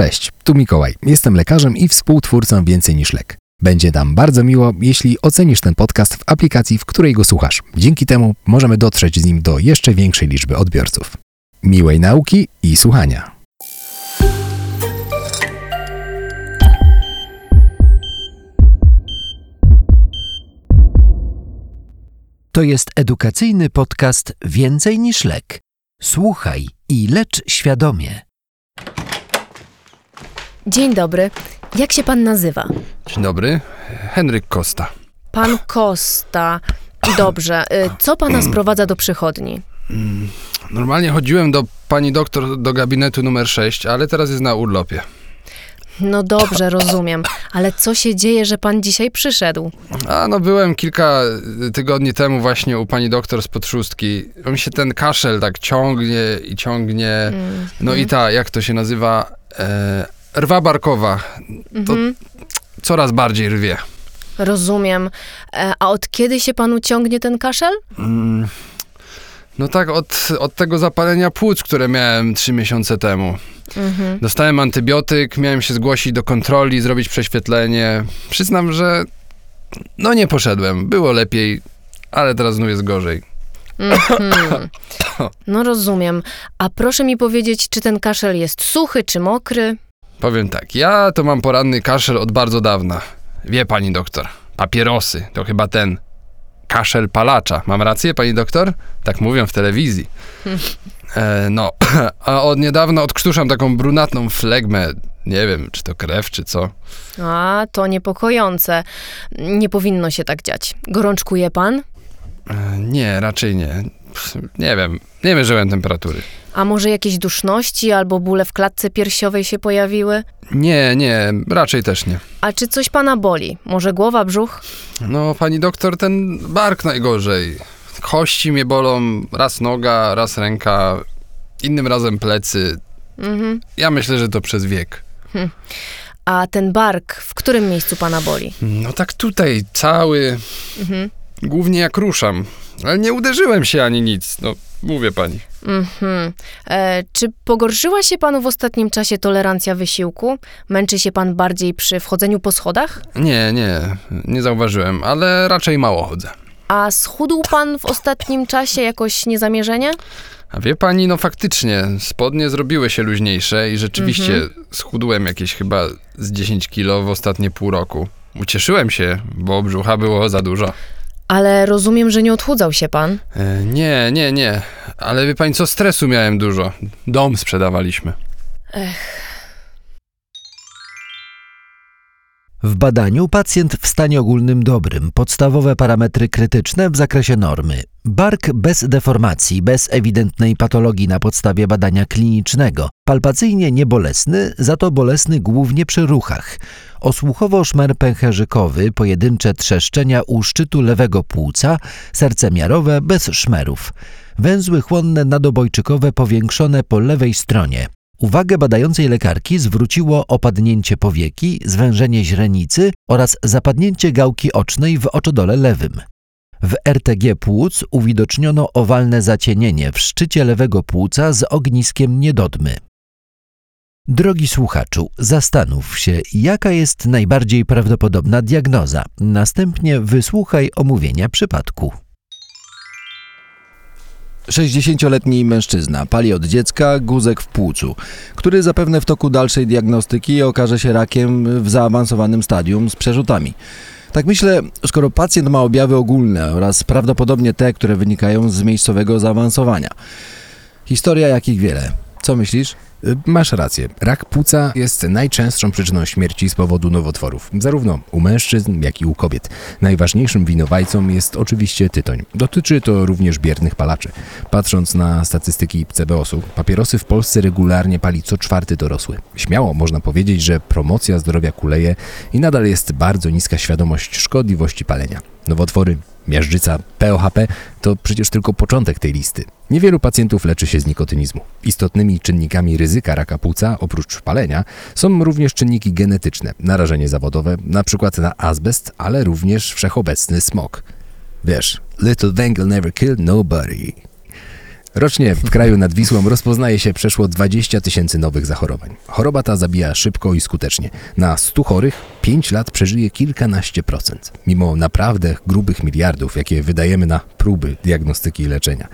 Cześć, tu Mikołaj. Jestem lekarzem i współtwórcą Więcej niż lek. Będzie nam bardzo miło, jeśli ocenisz ten podcast w aplikacji, w której go słuchasz. Dzięki temu możemy dotrzeć z nim do jeszcze większej liczby odbiorców. Miłej nauki i słuchania. To jest edukacyjny podcast Więcej niż lek. Słuchaj i lecz świadomie. Dzień dobry. Jak się pan nazywa? Dzień dobry, Henryk Kosta. Pan Kosta. Dobrze. Y, Co pana sprowadza do przychodni? Normalnie chodziłem do pani doktor do gabinetu numer 6, ale teraz jest na urlopie. No dobrze, rozumiem. Ale co się dzieje, że pan dzisiaj przyszedł? A no byłem kilka y, tygodni temu właśnie u pani doktor z podszustki. Mi się ten kaszel tak ciągnie i ciągnie. No i ta, jak to się nazywa? E, rwa barkowa. To Mhm. coraz bardziej rwie. Rozumiem. E, A od kiedy się panu ciągnie ten kaszel? Mm, No tak, od, od tego zapalenia płuc, które miałem trzy miesiące temu. Mhm. Dostałem antybiotyk, miałem się zgłosić do kontroli, zrobić prześwietlenie. Przyznam, że no nie poszedłem. Było lepiej, ale teraz znów jest gorzej. Mhm. No rozumiem. A proszę mi powiedzieć, czy ten kaszel jest suchy czy mokry? Powiem tak, ja to mam poranny kaszel od bardzo dawna. Wie pani doktor, papierosy to chyba ten kaszel palacza. Mam rację, pani doktor? Tak mówią w telewizji. E, no, a od niedawna odkrztuszam taką brunatną flegmę. Nie wiem, czy to krew, czy co. A, to niepokojące. Nie powinno się tak dziać. Gorączkuje pan? E, nie, raczej nie. Nie wiem, nie mierzyłem temperatury. A może jakieś duszności albo bóle w klatce piersiowej się pojawiły? Nie, nie, raczej też nie. A czy coś pana boli? Może głowa, brzuch? No, pani doktor, ten bark najgorzej. Kości mnie bolą, raz noga, raz ręka, innym razem plecy. Mhm. Ja myślę, że to przez wiek. A ten bark, w którym miejscu pana boli? No tak tutaj, cały, Mhm. Głównie jak ruszam. Ale nie uderzyłem się ani nic, no, mówię pani. Mhm. E, czy pogorszyła się panu w ostatnim czasie tolerancja wysiłku? Męczy się pan bardziej przy wchodzeniu po schodach? Nie, nie, nie zauważyłem, ale raczej mało chodzę. A schudł pan w ostatnim czasie jakoś niezamierzenie? A wie pani, no faktycznie, spodnie zrobiły się luźniejsze i rzeczywiście schudłem jakieś chyba z 10 kilo w ostatnie pół roku. Ucieszyłem się, bo brzucha było za dużo. Ale rozumiem, że nie odchudzał się pan. E, nie, nie, nie. Ale wie pani co, stresu miałem dużo. Dom sprzedawaliśmy. W badaniu pacjent w stanie ogólnym dobrym, podstawowe parametry krytyczne w zakresie normy. Bark bez deformacji, bez ewidentnej patologii na podstawie badania klinicznego. Palpacyjnie niebolesny, za to bolesny głównie przy ruchach. Osłuchowo-szmer pęcherzykowy, pojedyncze trzeszczenia u szczytu lewego płuca, serce miarowe bez szmerów. Węzły chłonne nadobojczykowe powiększone po lewej stronie. Uwagę badającej lekarki zwróciło opadnięcie powieki, zwężenie źrenicy oraz zapadnięcie gałki ocznej w oczodole lewym. W RTG płuc uwidoczniono owalne zacienienie w szczycie lewego płuca z ogniskiem niedodmy. Drogi słuchaczu, zastanów się, jaka jest najbardziej prawdopodobna diagnoza. Następnie wysłuchaj omówienia przypadku. 60-letni mężczyzna pali od dziecka guzek w płucu, który zapewne w toku dalszej diagnostyki okaże się rakiem w zaawansowanym stadium z przerzutami. Tak myślę, skoro pacjent ma objawy ogólne oraz prawdopodobnie te, które wynikają z miejscowego zaawansowania. Historia jakich wiele. Co myślisz? Masz rację. Rak płuca jest najczęstszą przyczyną śmierci z powodu nowotworów, zarówno u mężczyzn, jak i u kobiet. Najważniejszym winowajcą jest oczywiście tytoń. Dotyczy to również biernych palaczy. Patrząc na statystyki CBOS-u, papierosy w Polsce regularnie pali co czwarty dorosły. Śmiało można powiedzieć, że promocja zdrowia kuleje i nadal jest bardzo niska świadomość szkodliwości palenia. Nowotwory, miażdżyca, POHP to przecież tylko początek tej listy. Niewielu pacjentów leczy się z nikotynizmu. Istotnymi czynnikami ryzyka raka płuca, oprócz palenia, są również czynniki genetyczne, narażenie zawodowe, np. na azbest, ale również wszechobecny smog. Wiesz, little węgiel never killed nobody. Rocznie w kraju nad Wisłą rozpoznaje się przeszło 20 tysięcy nowych zachorowań. Choroba ta zabija szybko i skutecznie. Na 100 chorych 5 lat przeżyje kilkanaście procent, mimo naprawdę grubych miliardów, jakie wydajemy na próby diagnostyki i leczenia.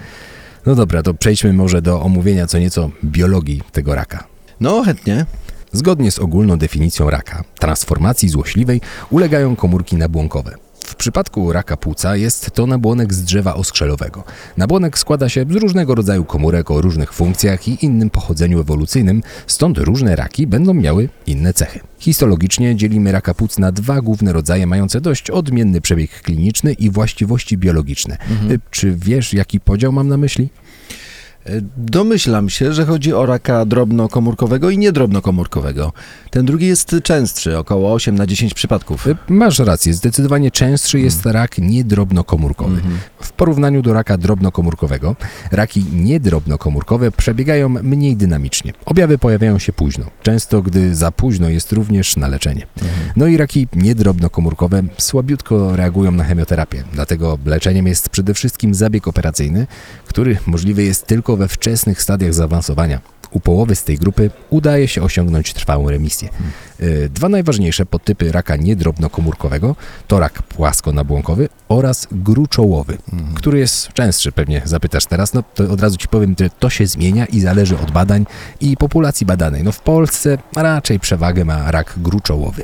No dobra, to przejdźmy może do omówienia co nieco biologii tego raka. No, chętnie. Zgodnie z ogólną definicją raka, transformacji złośliwej ulegają komórki nabłonkowe. W przypadku raka płuca jest to nabłonek z drzewa oskrzelowego. Nabłonek składa się z różnego rodzaju komórek o różnych funkcjach i innym pochodzeniu ewolucyjnym, stąd różne raki będą miały inne cechy. Histologicznie dzielimy raka płuc na dwa główne rodzaje mające dość odmienny przebieg kliniczny i właściwości biologiczne. Y, Czy wiesz, jaki podział mam na myśli? Domyślam się, że chodzi o raka drobnokomórkowego i niedrobnokomórkowego. Ten drugi jest częstszy, około 8 na 10 przypadków. Y, Masz rację, zdecydowanie częstszy jest rak niedrobnokomórkowy. W porównaniu do raka drobnokomórkowego, raki niedrobnokomórkowe przebiegają mniej dynamicznie. Objawy pojawiają się późno, często gdy za późno jest również na leczenie. No i raki niedrobnokomórkowe słabiutko reagują na chemioterapię, dlatego leczeniem jest przede wszystkim zabieg operacyjny, który możliwy jest tylko we wczesnych stadiach zaawansowania. U połowy z tej grupy udaje się osiągnąć trwałą remisję. Y, Dwa najważniejsze podtypy raka niedrobnokomórkowego to rak płaskonabłonkowy oraz gruczołowy, który jest częstszy, pewnie zapytasz teraz, no to od razu ci powiem, że to się zmienia i zależy od badań i populacji badanej. No w Polsce raczej przewagę ma rak gruczołowy.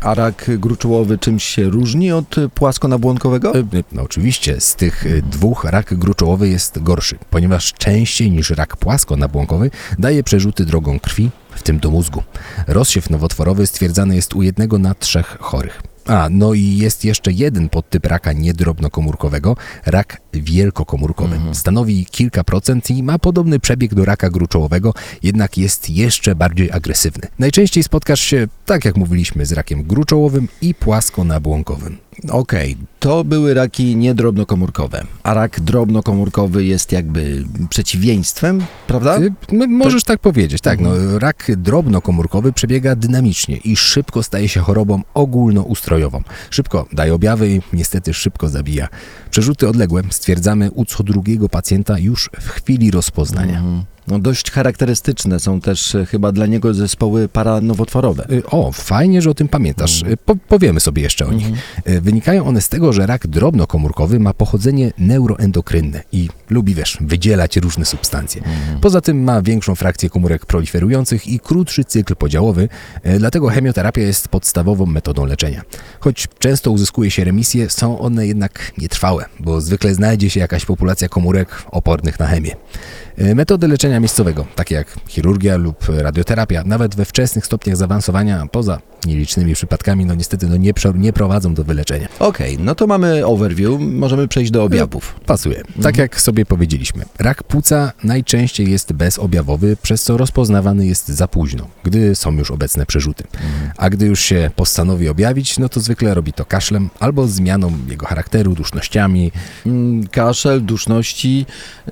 A rak gruczołowy czymś się różni od płaskonabłonkowego? Y, No oczywiście, z tych y, dwóch rak gruczołowy jest gorszy, ponieważ częściej niż rak płaskonabłonkowy daje przerzuty drogą krwi, w tym do mózgu. Rozsiew nowotworowy stwierdzany jest u jednego na trzech chorych. A, no i jest jeszcze jeden podtyp raka niedrobnokomórkowego, rak wielkokomórkowy. Stanowi kilka procent i ma podobny przebieg do raka gruczołowego, jednak jest jeszcze bardziej agresywny. Najczęściej spotkasz się, tak jak mówiliśmy, z rakiem gruczołowym i płaskonabłonkowym. Okej, to były raki niedrobnokomórkowe, a rak drobnokomórkowy jest jakby przeciwieństwem, prawda? Y, m- Możesz tak powiedzieć, tak. No, rak drobnokomórkowy przebiega dynamicznie i szybko staje się chorobą ogólnoustrojową. Szybko daje objawy i niestety szybko zabija. Przerzuty odległe stwierdzamy u co drugiego pacjenta już w chwili rozpoznania. Mhm. No dość charakterystyczne są też e, chyba dla niego zespoły paranowotworowe. Y, O, fajnie, że o tym pamiętasz. Y, Po, powiemy sobie jeszcze o nich. Y, Wynikają one z tego, że rak drobnokomórkowy ma pochodzenie neuroendokrynne i lubi, wiesz, wydzielać różne substancje. Poza tym ma większą frakcję komórek proliferujących i krótszy cykl podziałowy, dlatego chemioterapia jest podstawową metodą leczenia. Choć często uzyskuje się remisję, są one jednak nietrwałe, bo zwykle znajdzie się jakaś populacja komórek opornych na chemię. Metody leczenia miejscowego, takie jak chirurgia lub radioterapia, nawet we wczesnych stopniach zaawansowania, poza nielicznymi przypadkami, no niestety no nie, nie prowadzą do wyleczenia. Okej, no to mamy overview, możemy przejść do objawów. Pasuje. Tak jak sobie powiedzieliśmy, rak płuca najczęściej jest bezobjawowy, przez co rozpoznawany jest za późno, gdy są już obecne przerzuty. A gdy już się postanowi objawić, no to zwykle robi to kaszlem albo zmianą jego charakteru, dusznościami. Mm, Kaszel, duszności,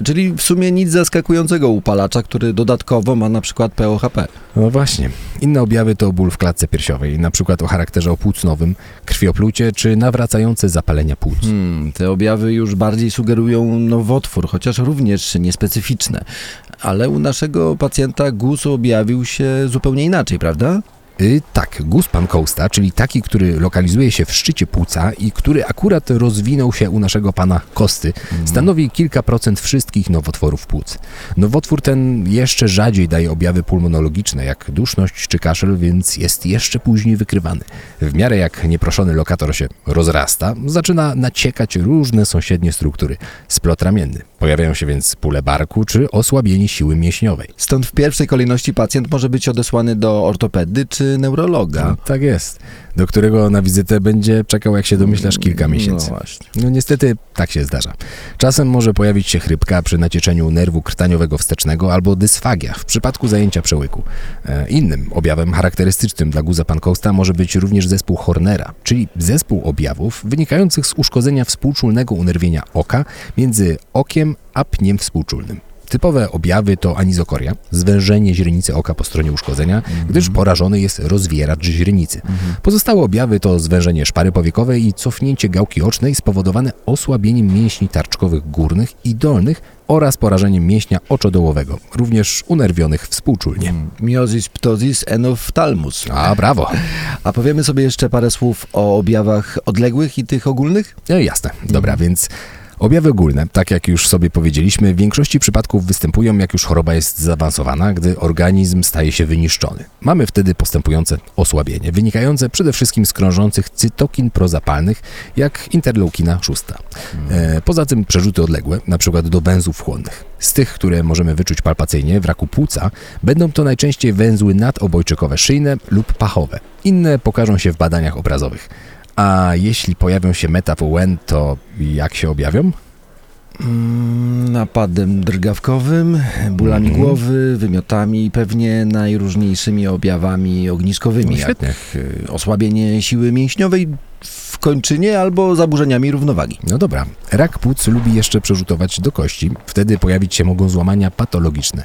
czyli w sumie nic zaskakującego u palacza, który dodatkowo ma na przykład POHP. No właśnie. Inne objawy to ból w klatce piersiowej, na przykład o charakterze opłucnowym, krwioplucie czy nawracające zapalenia płuc. Hmm, te objawy już bardziej sugerują nowotwór, chociaż również niespecyficzne. Ale u naszego pacjenta guz objawił się zupełnie inaczej, prawda? Y, tak, guz pankousta, czyli taki, który lokalizuje się w szczycie płuca i który akurat rozwinął się u naszego pana Kosty, stanowi kilka procent wszystkich nowotworów płuc. Nowotwór ten jeszcze rzadziej daje objawy pulmonologiczne, jak duszność czy kaszel, więc jest jeszcze później wykrywany. W miarę jak nieproszony lokator się rozrasta, zaczyna naciekać różne sąsiednie struktury. Splot ramienny. Pojawiają się więc pule barku czy osłabienie siły mięśniowej. Stąd w pierwszej kolejności pacjent może być odesłany do ortopedy czy neurologa. No, tak jest. Do którego na wizytę będzie czekał, jak się domyślasz, kilka miesięcy. No właśnie. No niestety tak się zdarza. Czasem może pojawić się chrypka przy nacieczeniu nerwu krtaniowego wstecznego albo dysfagia w przypadku zajęcia przełyku. E, innym objawem charakterystycznym dla guza pankousta może być również zespół Hornera, czyli zespół objawów wynikających z uszkodzenia współczulnego unerwienia oka między okiem a pniem współczulnym. Typowe objawy to anizokoria, zwężenie źrenicy oka po stronie uszkodzenia, gdyż porażony jest rozwieracz źrenicy. Pozostałe objawy to zwężenie szpary powiekowej i cofnięcie gałki ocznej spowodowane osłabieniem mięśni tarczkowych górnych i dolnych oraz porażeniem mięśnia oczodołowego, również unerwionych współczulnie. Miozis, ptozis, enoftalmus. A, brawo. A powiemy sobie jeszcze parę słów o objawach odległych i tych ogólnych? No jasne, dobra, więc objawy ogólne, tak jak już sobie powiedzieliśmy, w większości przypadków występują, jak już choroba jest zaawansowana, gdy organizm staje się wyniszczony. Mamy wtedy postępujące osłabienie, wynikające przede wszystkim z krążących cytokin prozapalnych, jak interleukina 6. E, poza tym przerzuty odległe, przykład do węzłów chłonnych. Z tych, które możemy wyczuć palpacyjnie w raku płuca, będą to najczęściej węzły nadobojczykowe szyjne lub pachowe. Inne pokażą się w badaniach obrazowych. A jeśli pojawią się meta-WN, to jak się objawią? Mm, Napadem drgawkowym, bólami Mhm. głowy, wymiotami i pewnie najróżniejszymi objawami ogniskowymi, świetnie. jak y, osłabienie siły mięśniowej w kończynie albo zaburzeniami równowagi. No dobra. Rak płuc lubi jeszcze przerzutować do kości. Wtedy pojawić się mogą złamania patologiczne.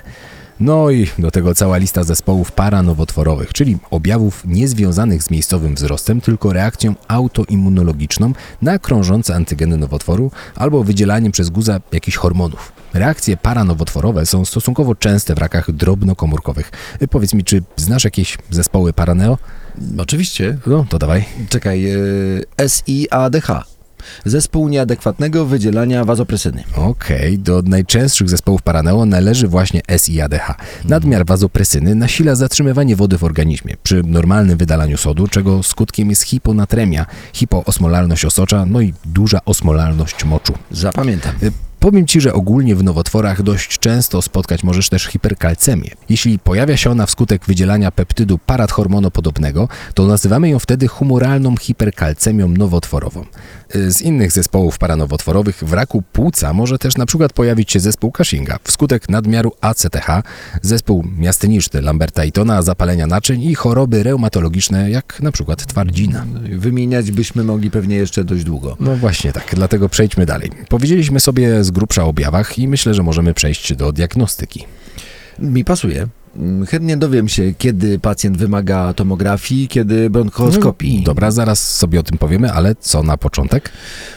No i do tego cała lista zespołów paranowotworowych, czyli objawów niezwiązanych z miejscowym wzrostem, tylko reakcją autoimmunologiczną na krążące antygeny nowotworu albo wydzielaniem przez guza jakichś hormonów. Reakcje paranowotworowe są stosunkowo częste w rakach drobnokomórkowych. Powiedz mi, czy znasz jakieś zespoły paraneo? Oczywiście. No, to dawaj. Czekaj, y, SIADH. Zespół nieadekwatnego wydzielania wazopresyny. Okej, do najczęstszych zespołów paraneo należy właśnie SIADH. Nadmiar wazopresyny nasila zatrzymywanie wody w organizmie przy normalnym wydalaniu sodu, czego skutkiem jest hiponatremia, hipoosmolalność osocza, no i duża osmolalność moczu. Zapamiętam. Powiem Ci, że ogólnie w nowotworach dość często spotkać możesz też hiperkalcemię. Jeśli pojawia się ona wskutek wydzielania peptydu paradhormonopodobnego, to nazywamy ją wtedy humoralną hiperkalcemią nowotworową. Y, Z innych zespołów paranowotworowych w raku płuca może też na przykład pojawić się zespół Cushinga wskutek nadmiaru ACTH, zespół miastyniczny Lamberta-Itona, zapalenia naczyń i choroby reumatologiczne jak na przykład twardzina. Wymieniać byśmy mogli pewnie jeszcze dość długo. No właśnie tak, dlatego przejdźmy dalej. Powiedzieliśmy sobie z grubsza objawach i myślę, że możemy przejść do diagnostyki. Mi pasuje. Mm, Chętnie dowiem się, kiedy pacjent wymaga tomografii, kiedy bronchoskopii. No, Dobra, zaraz sobie o tym powiemy, ale co na początek?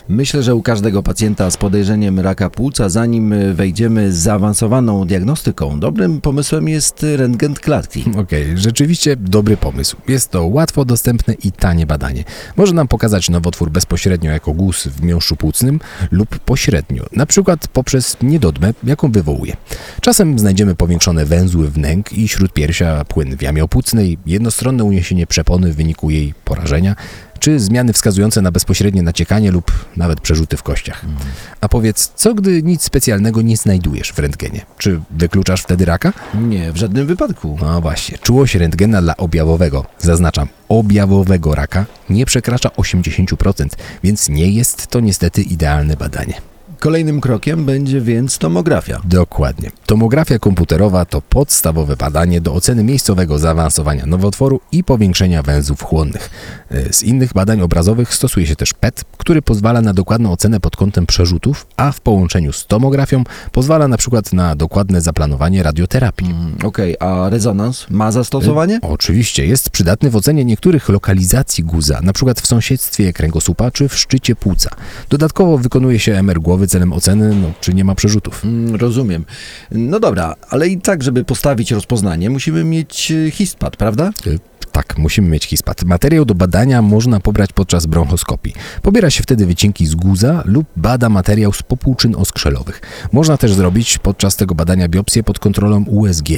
Myślę, że u każdego pacjenta z podejrzeniem raka płuca, zanim wejdziemy z zaawansowaną diagnostyką, dobrym pomysłem jest rentgen klatki. Okej, rzeczywiście dobry pomysł. Jest to łatwo dostępne i tanie badanie. Może nam pokazać nowotwór bezpośrednio jako guz w miąższu płucnym lub pośrednio, na przykład poprzez niedodmę, jaką wywołuje. Czasem znajdziemy powiększone węzły wnęk i śródpiersia, płyn w jamie opłucnej, jednostronne uniesienie przepony w wyniku jej porażenia, czy zmiany wskazujące na bezpośrednie naciekanie lub nawet przerzuty w kościach. A powiedz, co gdy nic specjalnego nie znajdujesz w rentgenie? Czy wykluczasz wtedy raka? Nie, w żadnym wypadku. No właśnie, czułość rentgena dla objawowego, zaznaczam, objawowego raka nie przekracza 80%, więc nie jest to niestety idealne badanie. Kolejnym krokiem będzie więc tomografia. Dokładnie. Tomografia komputerowa to podstawowe badanie do oceny miejscowego zaawansowania nowotworu i powiększenia węzłów chłonnych. E, Z innych badań obrazowych stosuje się też PET, który pozwala na dokładną ocenę pod kątem przerzutów, a w połączeniu z tomografią pozwala na przykład na dokładne zaplanowanie radioterapii. Mm, Okej, a rezonans ma zastosowanie? Oczywiście jest przydatny w ocenie niektórych lokalizacji guza, na przykład w sąsiedztwie kręgosłupa czy w szczycie płuca. Dodatkowo wykonuje się MR głowy celem oceny, no, czy nie ma przerzutów. Mm, Rozumiem. No dobra, ale i tak, żeby postawić rozpoznanie, musimy mieć y, histpad, prawda? Y, Tak, musimy mieć hispat. Materiał do badania można pobrać podczas bronchoskopii. Pobiera się wtedy wycinki z guza lub bada materiał z popłuczyn oskrzelowych. Można też zrobić podczas tego badania biopsję pod kontrolą USG.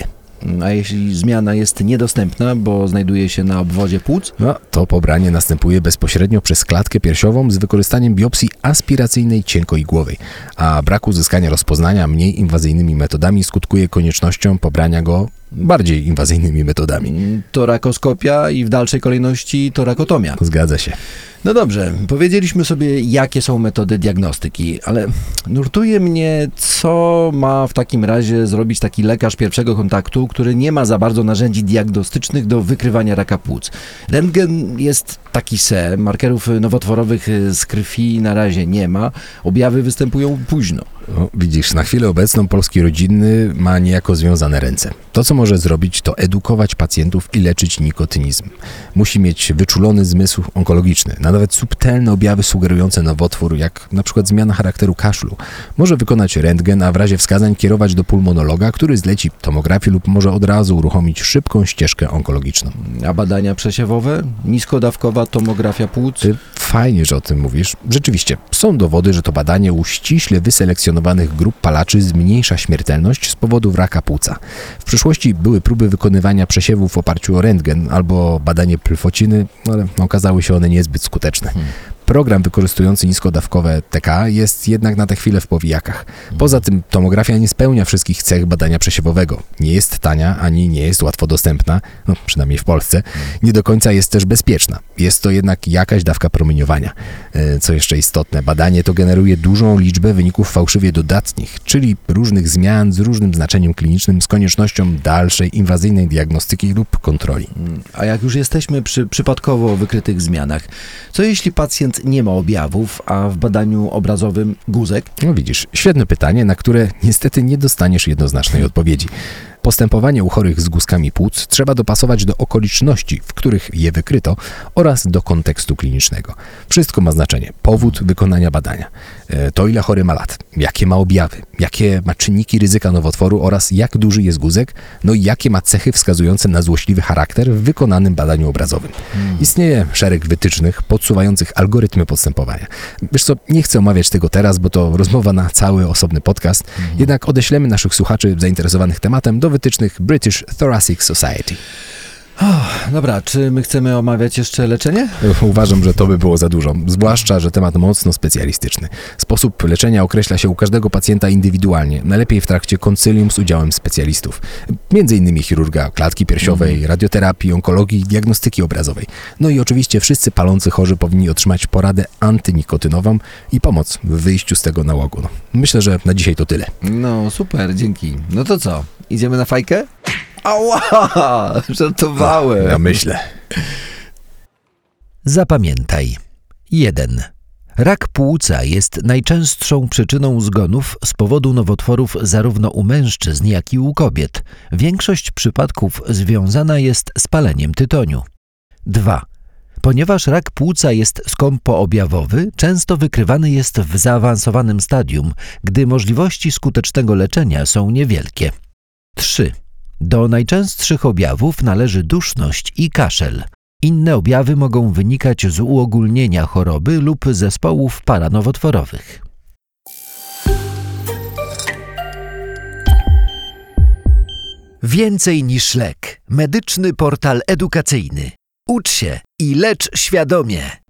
A jeśli zmiana jest niedostępna, bo znajduje się na obwodzie płuc? No, to pobranie następuje bezpośrednio przez klatkę piersiową z wykorzystaniem biopsji aspiracyjnej cienkoigłowej, a brak uzyskania rozpoznania mniej inwazyjnymi metodami skutkuje koniecznością pobrania go bardziej inwazyjnymi metodami. Mm, Torakoskopia i w dalszej kolejności torakotomia. Zgadza się. No dobrze, powiedzieliśmy sobie, jakie są metody diagnostyki, ale nurtuje mnie, co ma w takim razie zrobić taki lekarz pierwszego kontaktu, który nie ma za bardzo narzędzi diagnostycznych do wykrywania raka płuc. Rentgen jest taki se, markerów nowotworowych z krwi na razie nie ma, objawy występują późno. No, widzisz, na chwilę obecną polski rodzinny ma niejako związane ręce. To, co może zrobić, to edukować pacjentów i leczyć nikotynizm. Musi mieć wyczulony zmysł onkologiczny, na nawet subtelne objawy sugerujące nowotwór, jak na przykład zmiana charakteru kaszlu. Może wykonać rentgen, a w razie wskazań kierować do pulmonologa, który zleci tomografię lub może od razu uruchomić szybką ścieżkę onkologiczną. A badania przesiewowe? Nisko-dawkowa tomografia płuc? Fajnie, że o tym mówisz. Rzeczywiście, są dowody, że to badanie u ściśle wyselekcjonowanych grup palaczy zmniejsza śmiertelność z powodu raka płuca. W przyszłości były próby wykonywania przesiewów w oparciu o rentgen albo badanie plfociny, ale okazały się one niezbyt skuteczne. Program wykorzystujący nisko-dawkowe TK jest jednak na tę chwilę w powijakach. Poza tym tomografia nie spełnia wszystkich cech badania przesiewowego. Nie jest tania, ani nie jest łatwo dostępna, no, przynajmniej w Polsce. Nie do końca jest też bezpieczna. Jest to jednak jakaś dawka promieniowania. E, Co jeszcze istotne, badanie to generuje dużą liczbę wyników fałszywie dodatnich, czyli różnych zmian z różnym znaczeniem klinicznym z koniecznością dalszej inwazyjnej diagnostyki lub kontroli. A jak już jesteśmy przy przypadkowo wykrytych zmianach, co jeśli pacjent nie ma objawów, a w badaniu obrazowym guzek? No widzisz, świetne pytanie, na które niestety nie dostaniesz jednoznacznej odpowiedzi. Postępowanie u chorych z guzkami płuc trzeba dopasować do okoliczności, w których je wykryto oraz do kontekstu klinicznego. Wszystko ma znaczenie. Powód wykonania badania. E, To ile chory ma lat, jakie ma objawy, jakie ma czynniki ryzyka nowotworu oraz jak duży jest guzek, no i jakie ma cechy wskazujące na złośliwy charakter w wykonanym badaniu obrazowym. Istnieje szereg wytycznych podsuwających algorytmy postępowania. Wiesz co, nie chcę omawiać tego teraz, bo to rozmowa na cały osobny podcast, jednak odeślemy naszych słuchaczy zainteresowanych tematem do wytycznych British Thoracic Society. Dobra, czy my chcemy omawiać jeszcze leczenie? Uważam, że to by było za dużo, zwłaszcza, że temat mocno specjalistyczny. Sposób leczenia określa się u każdego pacjenta indywidualnie, najlepiej w trakcie koncylium z udziałem specjalistów. Między innymi chirurga klatki piersiowej, radioterapii, onkologii, diagnostyki obrazowej. No i oczywiście wszyscy palący chorzy powinni otrzymać poradę antynikotynową i pomoc w wyjściu z tego nałogu. No, myślę, że na dzisiaj to tyle. No super, dzięki. No to co? Idziemy na fajkę? Ała! Żartowałem. Ja myślę. Zapamiętaj. 1. Rak płuca jest najczęstszą przyczyną zgonów z powodu nowotworów zarówno u mężczyzn, jak i u kobiet. Większość przypadków związana jest z paleniem tytoniu. 2. Ponieważ rak płuca jest skąpoobjawowy, często wykrywany jest w zaawansowanym stadium, gdy możliwości skutecznego leczenia są niewielkie. 3. Do najczęstszych objawów należy duszność i kaszel. Inne objawy mogą wynikać z uogólnienia choroby lub zespołów paranowotworowych. Więcej niż lek. Medyczny portal edukacyjny. Ucz się i lecz świadomie.